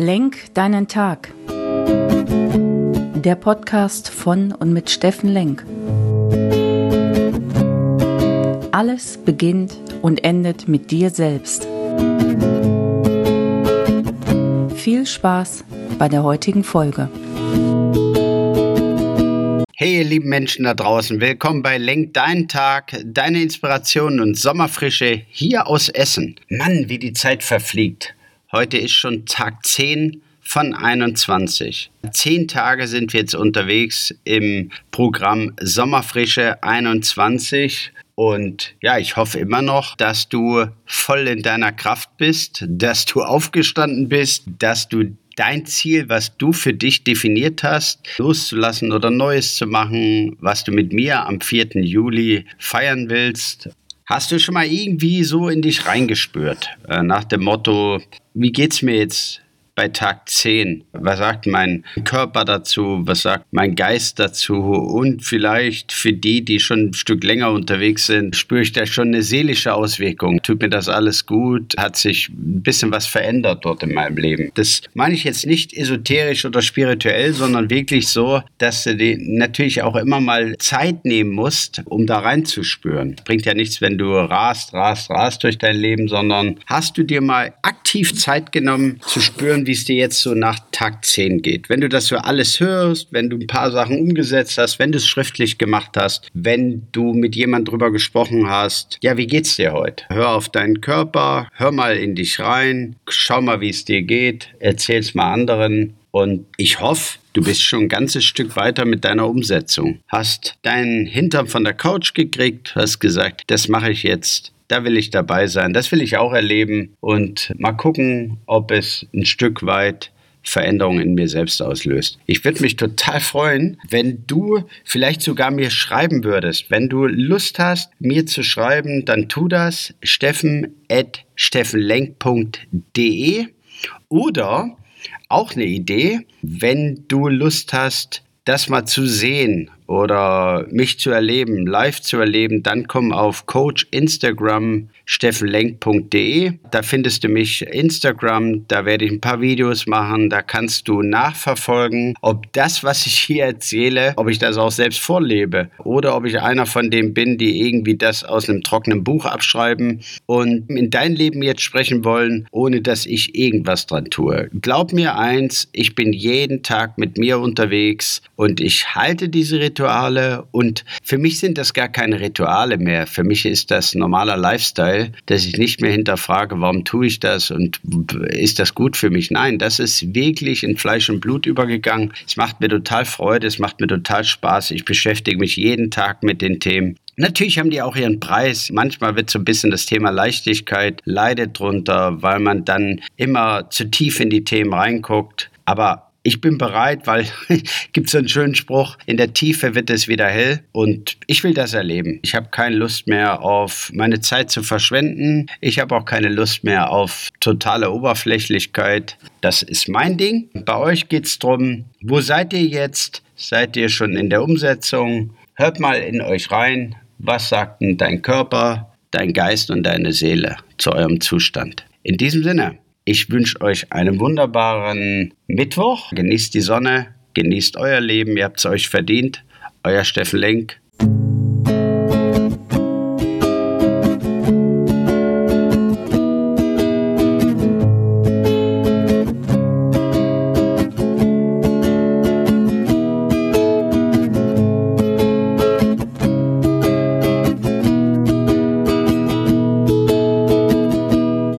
Lenk deinen Tag. Der Podcast von und mit Steffen Lenk. Alles beginnt und endet mit dir selbst. Viel Spaß bei der heutigen Folge. Hey ihr lieben Menschen da draußen, willkommen bei Lenk deinen Tag, deine Inspiration und Sommerfrische hier aus Essen. Mann, wie die Zeit verfliegt. Heute ist schon Tag 10 von 21. Zehn Tage sind wir jetzt unterwegs im Programm Sommerfrische 21. Und ja, ich hoffe immer noch, dass du voll in deiner Kraft bist, dass du aufgestanden bist, dass du dein Ziel, was du für dich definiert hast, loszulassen oder Neues zu machen, was du mit mir am 4. Juli feiern willst. Hast du schon mal irgendwie so in dich reingespürt? Äh, nach dem Motto, wie geht's mir jetzt bei Tag 10? Was sagt mein Körper dazu? Was sagt mein Geist dazu? Und vielleicht für die, die schon ein Stück länger unterwegs sind, spüre ich da schon eine seelische Auswirkung. Tut mir das alles gut? Hat sich ein bisschen was verändert dort in meinem Leben? Das meine ich jetzt nicht esoterisch oder spirituell, sondern wirklich so, dass du dir natürlich auch immer mal Zeit nehmen musst, um da reinzuspüren. Bringt ja nichts, wenn du rast, rast, rast durch dein Leben, sondern hast du dir mal aktiv Zeit genommen zu spüren, wie es dir jetzt so nach Tag 10 geht. Wenn du das für alles hörst, wenn du ein paar Sachen umgesetzt hast, wenn du es schriftlich gemacht hast, wenn du mit jemand drüber gesprochen hast, ja, wie geht's dir heute? Hör auf deinen Körper, hör mal in dich rein, schau mal, wie es dir geht, erzähl's mal anderen. Und ich hoffe, du bist schon ein ganzes Stück weiter mit deiner Umsetzung. Hast deinen Hintern von der Couch gekriegt, hast gesagt, das mache ich jetzt da will ich dabei sein, das will ich auch erleben und mal gucken, ob es ein Stück weit Veränderungen in mir selbst auslöst. Ich würde mich total freuen, wenn du vielleicht sogar mir schreiben würdest. Wenn du Lust hast, mir zu schreiben, dann tu das. Steffen at steffenlenk.de oder auch eine Idee, wenn du Lust hast, das mal zu sehen oder mich zu erleben, live zu erleben, dann komm auf Coach Instagram steffenlenk.de. Da findest du mich Instagram, da werde ich ein paar Videos machen, da kannst du nachverfolgen, ob das, was ich hier erzähle, ob ich das auch selbst vorlebe oder ob ich einer von denen bin, die irgendwie das aus einem trockenen Buch abschreiben und in dein Leben jetzt sprechen wollen, ohne dass ich irgendwas dran tue. Glaub mir eins, ich bin jeden Tag mit mir unterwegs und ich halte diese Rituale und für mich sind das gar keine Rituale mehr. Für mich ist das normaler Lifestyle, dass ich nicht mehr hinterfrage, warum tue ich das und ist das gut für mich? Nein, das ist wirklich in Fleisch und Blut übergegangen. Es macht mir total Freude, es macht mir total Spaß. Ich beschäftige mich jeden Tag mit den Themen. Natürlich haben die auch ihren Preis. Manchmal wird so ein bisschen das Thema Leichtigkeit leidet drunter, weil man dann immer zu tief in die Themen reinguckt. Aber ich bin bereit, weil gibt so einen schönen Spruch, in der Tiefe wird es wieder hell und ich will das erleben. Ich habe keine Lust mehr auf meine Zeit zu verschwenden. Ich habe auch keine Lust mehr auf totale Oberflächlichkeit. Das ist mein Ding. Bei euch geht es darum, wo seid ihr jetzt? Seid ihr schon in der Umsetzung? Hört mal in euch rein. Was sagt denn dein Körper, dein Geist und deine Seele zu eurem Zustand? In diesem Sinne, ich wünsche euch einen wunderbaren Mittwoch. Genießt die Sonne, genießt euer Leben, ihr habt es euch verdient. Euer Steffen Lenk.